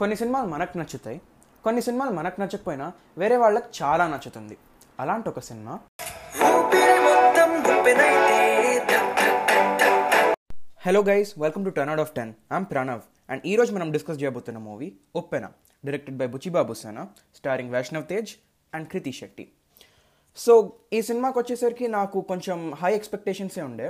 కొన్ని సినిమాలు మనకు నచ్చుతాయి కొన్ని సినిమాలు మనకు నచ్చకపోయినా వేరే వాళ్ళకి చాలా నచ్చుతుంది. అలాంటి ఒక cinema. Hello guys welcome to turn out of ten I'm Pranav and ఈ రోజు మనం డిస్కస్ చేయబోతున్న movie Uppena directed by Buchibabu Sana starring Vaishnav Tej and Krithi Shetty so ఈ సినిమాకి వచ్చేసరికి నాకు కొంచెం హై ఎక్స్పెక్టేషన్సే ఉండే.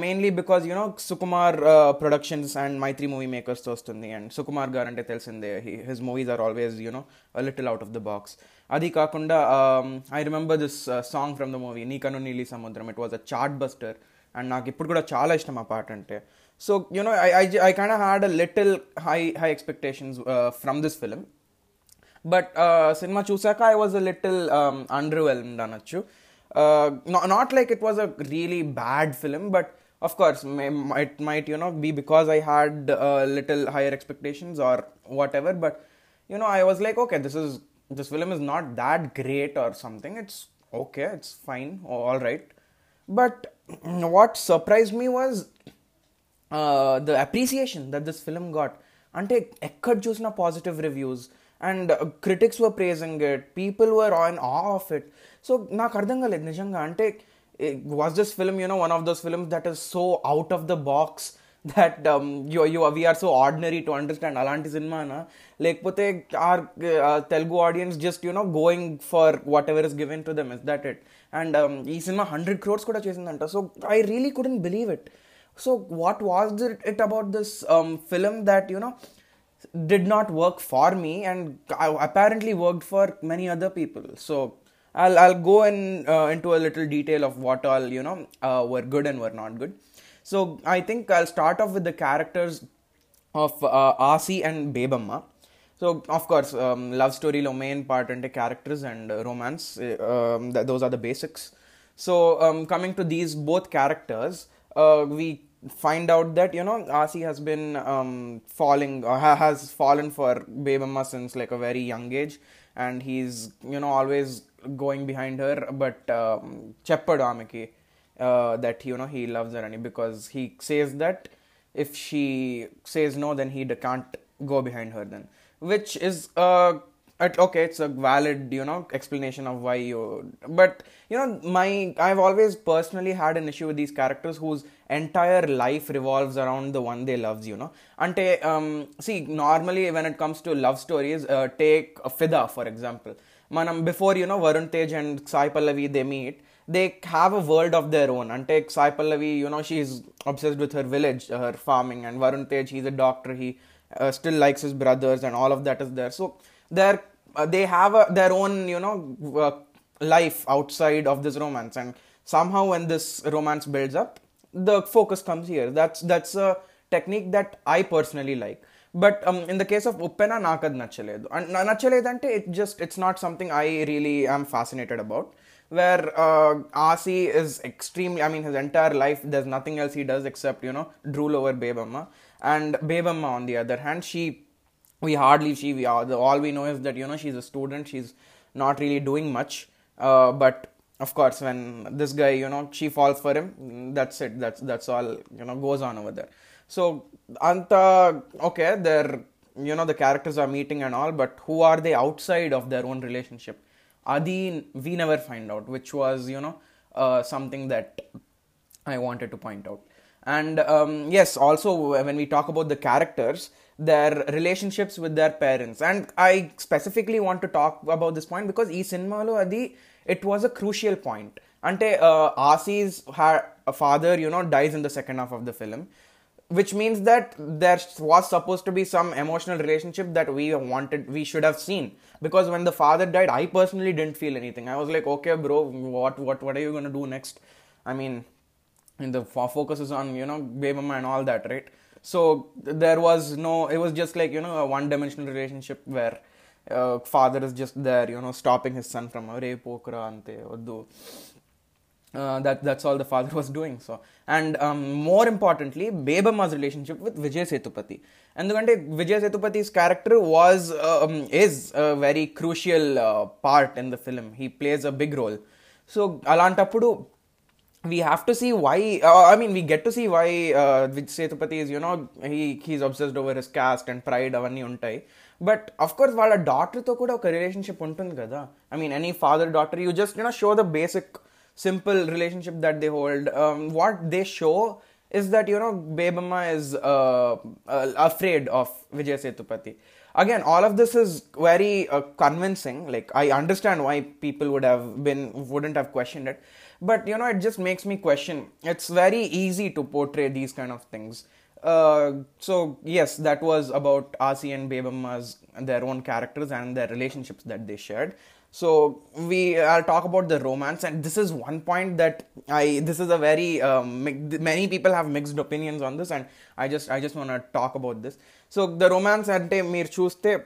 Mainly because you know Sukumar productions and Mythri movie మేకర్స్తో వస్తుంది అండ్ సుకుమార్ గారు అంటే తెలిసిందే his movies are always you know little out of the box అది కాకుండా I remember this song from the movie నీకను Neeli Samudram it was a chart buster and నాకు ఇప్పుడు కూడా చాలా ఇష్టం ఆ పాట అంటే so you know I I I kind had a little high high expectations from this film but cinema చూసాక I was a little underwhelmed అనొచ్చు not like it was a really bad film but of course it might you know be because i had uh, little higher expectations or whatever but you know i was like okay this is this film is not that great or something it's okay it's fine all right but what surprised me was uh, the appreciation that this film got అంటే ఎక్కడ చూసిన positive reviews and critics were praising it people were on off it so నాకు అర్థం కాలేదు నిజంగా అంటే was this film you know one of those films that is so out of the box that you you we are so ordinary to understand అలాంటి సినిమానా లేకపోతే are Telugu audience just you know going for whatever is given to them is that it and ఈ cinema hundred crores కూడా చేసిందంట so I really couldn't believe it so what was it, it about this um, film that you know did not work for me and apparently worked for many other people so i'll i'll go in uh, into a little detail of what all you know uh, were good and were not good. So i think i'll start off with the characters of uh, asi and bebamma. So of course um, love story lo main part and the characters and uh, romance um, th- those are the basics. So um, coming to these both characters uh, we find out that you know Asi has been um, falling ha- has fallen for Bebamma since like a very young age, and he's you know always going behind her. But cheppadu ameki that you know he loves her, and because he says that if she says no, then he can't go behind her. Then, which is uh, okay it's a valid you know explanation of why you but you know my i've always personally had an issue with these characters whose entire life revolves around the one they loves you know. Ante um, see normally when it comes to love stories uh, take fidaa for example. Manam before you know varun tej and sai pallavi they meet they have a world of their own. And take sai pallavi you know she's obsessed with her village her farming and varun tej he's a doctor he uh, still likes his brothers and all of that is there. So they're uh, they have their own you know uh, life outside of this romance. And somehow when this romance builds up the focus comes here. That's that's a technique that I personally like. But um, in the case of Uppena, Nakad Nachaledu. And Nachaledante, it just, it's not something I really am fascinated about. Where uh, Asi is extremely, I mean, his entire life, there's nothing else he does except, you know, drool over Bebamma. And Bebamma, on the other hand, she, we hardly, she, we all we know is that, you know, she's a student, she's not really doing much. Uh, but of course when this guy you know she falls for him that's it. That's that's all you know goes on over there. So anta okay they're you know the characters are meeting and all but who are they outside of their own relationship? Adi we never find out which was you know uh, something that i wanted to point out. And um, yes also when we talk about the characters their relationships with their parents. And i specifically want to talk about this point because ee cinemalu adi it was a crucial point. అంటే uh, Asi's uh, father, you know, dies in the second half of the film which means that there was supposed to be some emotional relationship that we wanted we should have seen. Because when the father died i personally didn't feel anything. I was like okay bro what what what are you going to do next? I mean the focus is on you know Bebamma and all that right? So there was no it was just like you know a one dimensional relationship where father is just there no stopping his son from రే పోకురా అంతే వద్దు that that's all the father was doing so and more importantly Bebamma's relationship with Vijay Sethupathi ఎందుకంటే Vijay Sethupathi's character was is very crucial part in the film he plays a big role so అలాంటప్పుడు we have to see why uh, i mean we get to see why uh, vijay sethupathi is you know he he's obsessed over his caste and pride avanni untai. But of course vaala daughter tho kuda oka relationship untundi kada i mean any father daughter you just you know show the basic simple relationship that they hold. Um, what they show is that you know bebamma is uh, afraid of vijay sethupathi. Again all of this is very convincing. Like i understand why people would have been wouldn't have questioned it but you know it just makes me question. It's very easy to portray these kind of things. Uh, so yes that was about Asi and Bebamma's their own characters and their relationships that they shared. So we I'll talk about the romance and this is one point that I this is a very um, many people have mixed opinions on this and I just I just want to talk about this. So the romance ante meer chuste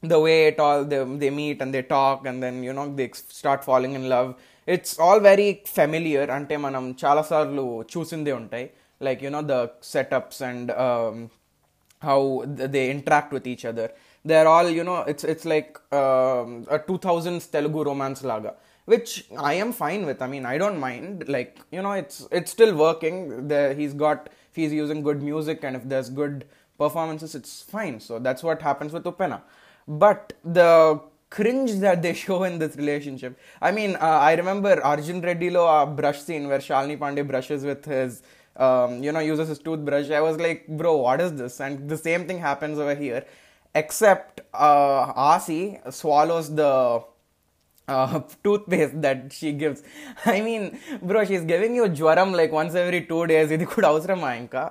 the way it all they, they meet and they talk and then you know they start falling in love. It's all very familiar అంటే మనం చాలాసార్లు చూసిందే ఉంటాయి like you know the setups and how they interact with each other they are all you know it's it's like two thousands Telugu romance లాగా which I am fine with. I mean, I don't mind. Like you know, it's it's still working. The, he's got he's using good music and if there's good performances, it's fine. So that's what happens with Uppena. But the cringe that they show in this relationship. I mean, uh, I remember Arjun Reddy lo a brush scene where Shalini Pandey brushes with his um, you know, uses his toothbrush. I was like, bro, what is this? And the same thing happens over here, except uh, Asi swallows the uh, toothpaste that she gives. I mean, bro, she's giving you jwaram like once every two days. ఇది కూడా అవసరమా ఇంకా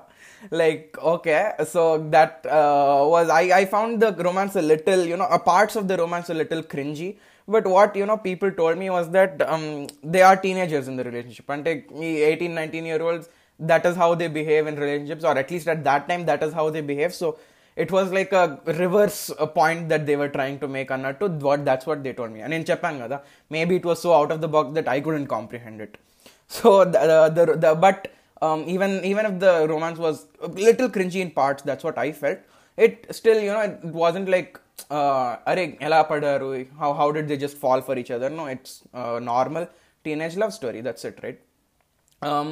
like okay so that uh, was I, I found the romance a little you know uh, parts of the romance a little cringy but what you know people told me was that um, they are teenagers in the relationship and take 18 19 year olds that is how they behave in relationships or at least at that time that is how they behave so it was like a reverse uh, point that they were trying to make అన్నట్టు what that's what they told me and నేను చెప్పాను కదా maybe it was so out of the box that I couldn't comprehend it so the, the, the but um, even even if the romance was a little cringy in parts that's what I felt it still you know it, it wasn't like uh, అరే ఎలా పడారు how how did they just fall for each other no it's uh, normal teenage love story that's it right um,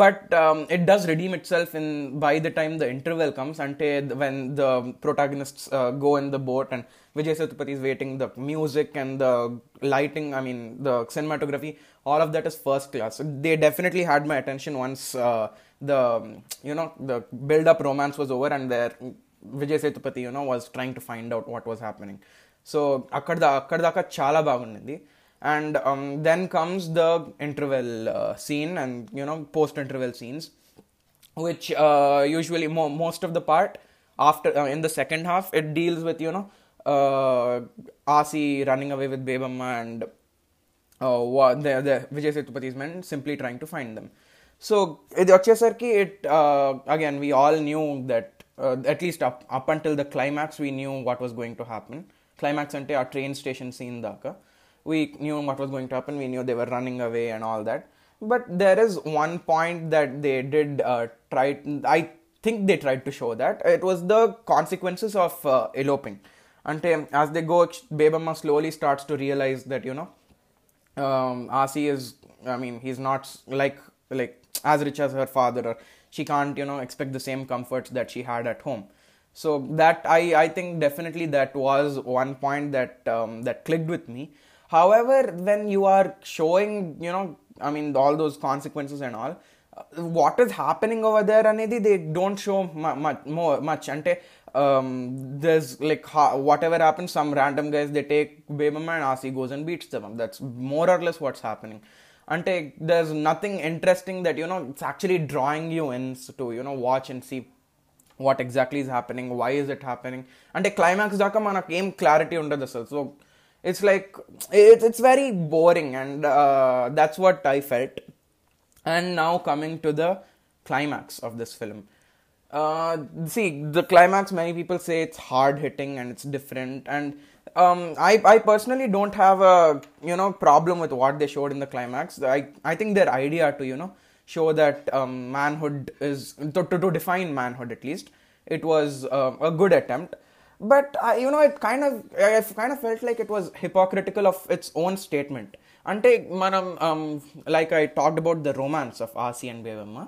But um, it does redeem itself in by the time the interval comes until when the protagonists uh, go in the boat and Vijay Sethupathi is waiting the music and the lighting I mean the cinematography all of that is first class they definitely had my attention once uh, the you know the build up romance was over and there Vijay Sethupathi you know was trying to find out what was happening so అక్కడ అక్కడ దాకా చాలా బాగుండింది and um, then comes the interval uh, scene and you know post interval scenes which uh, usually mo- most of the part after uh, in the second half it deals with you know uh, Asi running away with Bebamma and uh, what the, the Vijay Sethupathi's men simply trying to find them. So with Achasarki, it uh, again we all knew that uh, at least up up until the climax we knew what was going to happen. Climax ante a train station scene daka we knew what was going to happen. We knew they were running away and all that. But there is one point that they did uh, try. I think they tried to show that it was the consequences of uh, eloping. Ante as they go, Bebamma slowly starts to realize that you know, um, Asi is. I mean, he's not like like as rich as her father, or she can't you know expect the same comforts that she had at home. So that I I think definitely that was one point that um, however when you are showing you know i mean all those consequences and all uh, what is happening over there anedi they don't show much more much. Ante um, there's like whatever happens some random guys they take bebamma and as goes and beats them that's more or less what's happening. Until there's nothing interesting that you know it's actually drawing you in to you know watch and see what exactly is happening why is it happening. And a climax dakka manak aim clarity under the cell so it's like it, it's very boring and uh, that's what i felt. And now coming to the climax of this film. Uh, see the climax many people say it's hard hitting and it's different. And um, I, I personally don't have a you know problem with what they showed in the climax. I, I think their idea to you know show that um, manhood is to, to, to, define manhood at least it was uh, a good attempt But I, you know, it kind of I kind of felt like it was hypocritical of its own statement. అంటే మనం like I talked about the romance of ఆసి and Bebamma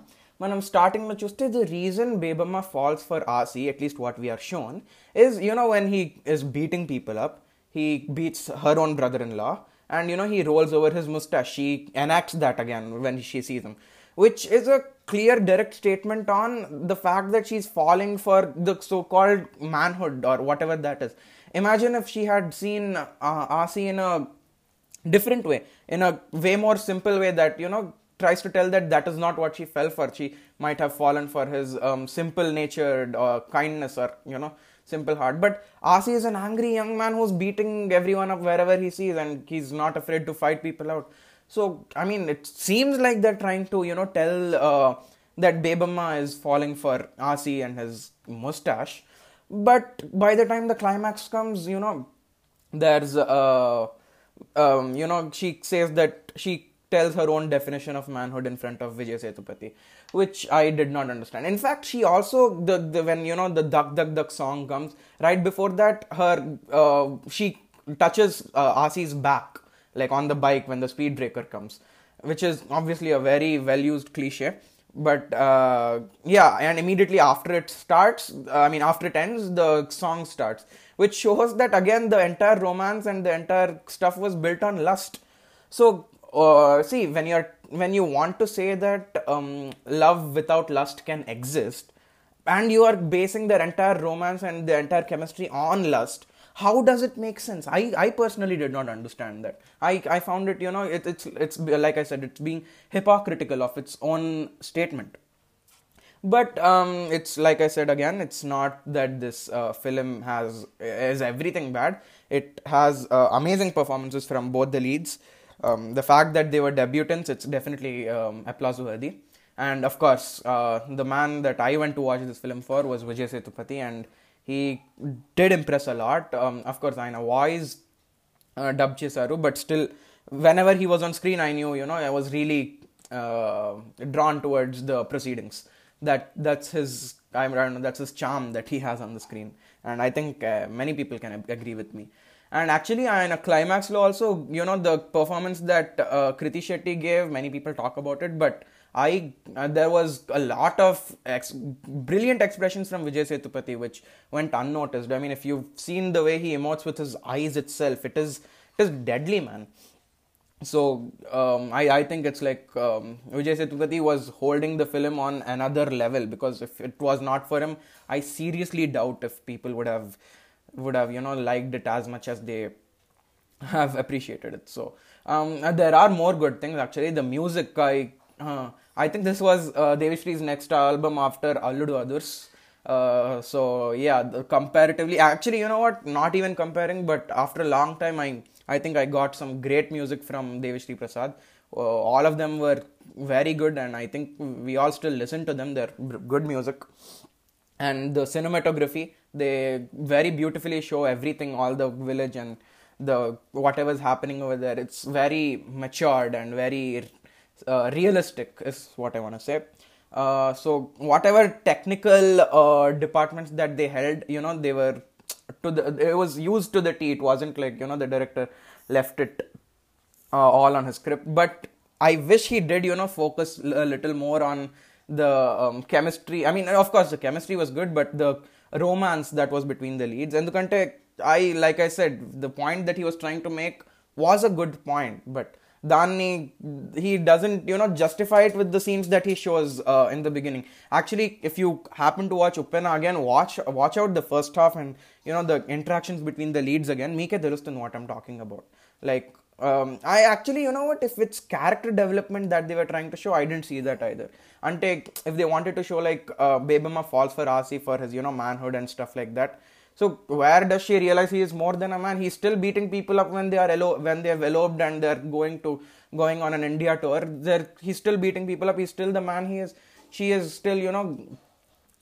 మనం స్టార్టింగ్లో చూస్తే the reason Bebamma falls for ఆసి at least what we are shown is you know when he is beating people up he beats her own brother-in-law and you know he rolls over his mustache she enacts that again when she sees him which is a clear direct statement on the fact that she's falling for the so-called manhood or whatever that is. Imagine if she had seen uh, Asi in a different way in a way more simple way that you know tries to tell that that is not what she fell for. She might have fallen for his um, simple natured uh, kindness or you know simple heart. But asi is an angry young man who's beating everyone up wherever he sees and he's not afraid to fight people out so i mean it seems like they're trying to you know tell uh, that bebamma is falling for asi and his mustache but by the time the climax comes you know there's uh, um, you know she says that she tells her own definition of manhood in front of Vijay Sethupathi, which I did not understand. In fact, she also the, the when you know the duck duck duck song comes right before that, her uh, she touches uh, Asi's back like on the bike when the speed breaker comes, which is obviously a very well used cliche. But uh, yeah, and immediately after it starts, I mean after it ends, the song starts, which shows that again the entire romance and the entire stuff was built on lust. So uh, see when you're when you want to say that um, love without lust can exist and you are basing their entire romance and the entire chemistry on lust how does it make sense i i personally did not understand that i i found it you know it, it's it's like i said it's being hypocritical of its own statement but um, it's like I said again, it's not that this uh, film has is everything bad. It has uh, amazing performances from both the leads. Um, the fact that they were debutants, it's definitely um, applause worthy. And of course, uh, the man that I went to watch this film for was Vijay Sethupathi, and he did impress a lot. Um, of course, I know voice uh, dub chesaru, but still, whenever he was on screen, I knew you know I was really uh, drawn towards the proceedings. That that's his I don't know that's his charm that he has on the screen, and I think uh, many people can agree with me. And actually, in a climax, also you know the performance that uh, Kriti Shetty gave, many people talk about it, but I uh, there was a lot of ex- brilliant expressions from Vijay Sethupathi which went unnoticed. I mean, if you've seen the way he emotes with his eyes itself, it is it is deadly, man so um, I, I think it's like um, Vijay Sethupathi was holding the film on another level because if it was not for him, I seriously doubt if people would have would have you know liked it as much as they have appreciated it. So um, there are more good things actually. The music, I uh, I think this was uh, Devi Sri's next album after Alludu Adhurs. Uh, so yeah, comparatively, actually, you know what? Not even comparing, but after a long time, I I think I got some great music from Devi Sri Prasad. Uh, all of them were very good, and I think we all still listen to them. They're good music, and the cinematography they very beautifully show everything, all the village and the whatever's happening over there. It's very matured and very uh, realistic, is what I want to say. Uh, so whatever technical uh, departments that they held, you know, they were to the it was used to the T. It wasn't like you know the director left it uh, all on his script. But I wish he did you know focus a little more on the um, chemistry. I mean, of course, the chemistry was good, but the romance that was between the leads and the context. I like I said, the point that he was trying to make was a good point, but Dani, he doesn't, you know, justify it with the scenes that he shows uh, in the beginning. Actually, if you happen to watch Uppena again, watch watch out the first half and you know the interactions between the leads again. Meeke Telustun what I'm talking about. Like, um, I actually, you know what, if it's character development that they were trying to show, I didn't see that either. Ante, if they wanted to show like uh, Bebamma falls for Asi for his, you know, manhood and stuff like that. So where does she realize he is more than a man? He's still beating people up when they are elo- when they have eloped and they're going to going on an India tour. They're, he's still beating people up. He's still the man he is. She is still you know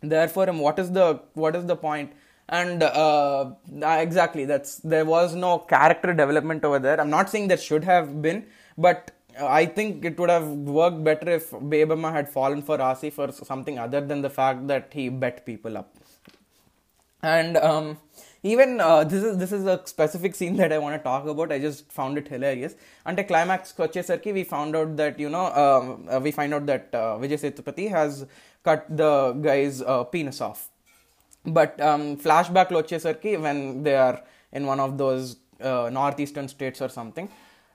there for him. What is the what is the point? And uh, exactly that's there was no character development over there. I'm not saying there should have been, but I think it would have worked better if Bebamma had fallen for Asi for something other than the fact that he bet people up and um, even uh, this is this is a specific scene that I want to talk about. I just found it hilarious. Ante climax vachesarki we found out that you know um, uh, we find out that uh, Vijay Sethupathi has cut the guy's uh, penis off. But um, flashback vachesarki when they are in one of those uh, northeastern states or something,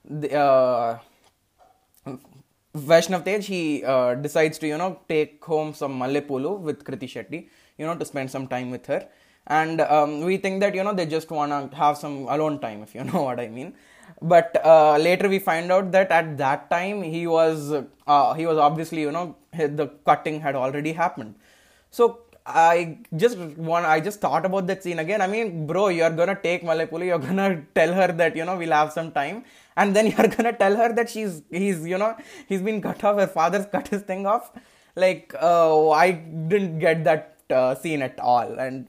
the, uh, Vaishnav Tej he uh, decides to you know take home some Mallepulu with Kriti Shetty you know to spend some time with her and um, we think that, you know, they just want to have some alone time, if you know what I mean. But uh, later we find out that at that time he was, uh, he was obviously, you know, the cutting had already happened. So I just want I just thought about that scene again. I mean, bro, you're gonna take Malepulu, you're gonna tell her that, you know, we'll have some time, and then you're gonna tell her that she's he's you know, he's been cut off, her father's cut his thing off. Like, uh, I didn't get that uh, scene at all. And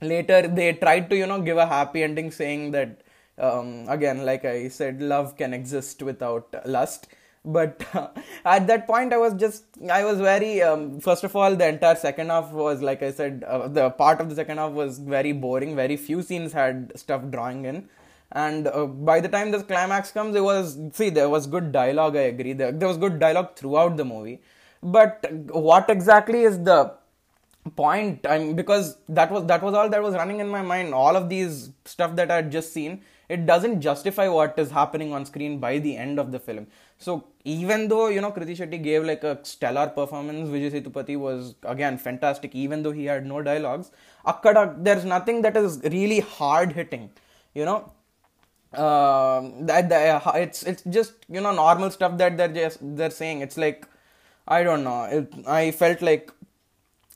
later they tried to, you know, give a happy ending saying that um, again, like I said, love can exist without lust. But uh, at that point i was just i was very um, first of all the entire second half was like i said uh, the part of the second half was very boring. Very few scenes had stuff drawing in. And uh, by the time this climax comes it was see there was good dialogue i agree. There, there was good dialogue throughout the movie. But what exactly is the point i mean because that was that was all that was running in my mind all of these stuff that i had just seen it doesn't justify what is happening on screen by the end of the film. So even though you know Kriti Shetty gave like a stellar performance, Vijay Sethupathi was again fantastic. Even though he had no dialogues, akkada there's nothing that is really hard hitting. You know, uh, that, that it's it's just you know normal stuff that they're just they're saying. It's like I don't know. It, I felt like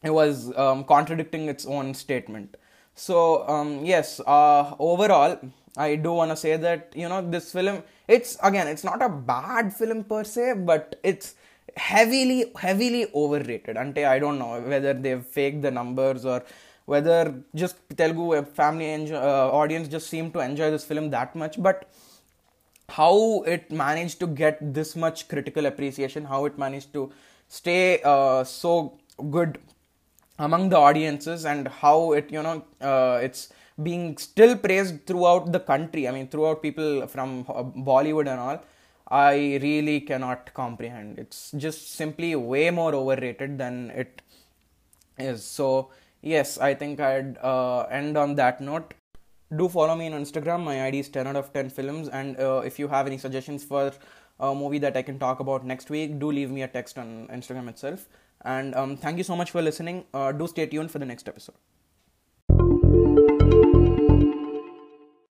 it was um, contradicting its own statement. So um, yes, uh, overall, I do want to say that you know this film. It's again, it's not a bad film per se, but it's heavily, heavily overrated. Ante I don't know whether they've faked the numbers or whether just Telugu family uh, audience just seem to enjoy this film that much, but how it managed to get this much critical appreciation, how it managed to stay uh, so good among the audiences, and how it you know uh, it's being still praised throughout the country. I mean, throughout people from Bollywood and all. I really cannot comprehend. It's just simply way more overrated than it is. So, yes, I think I'd uh, end on that note. Do follow me on Instagram. My ID is 10 out of 10 films. And uh, if you have any suggestions for a movie that I can talk about next week, do leave me a text on Instagram itself. And um, thank you so much for listening. Uh, do stay tuned for the next episode.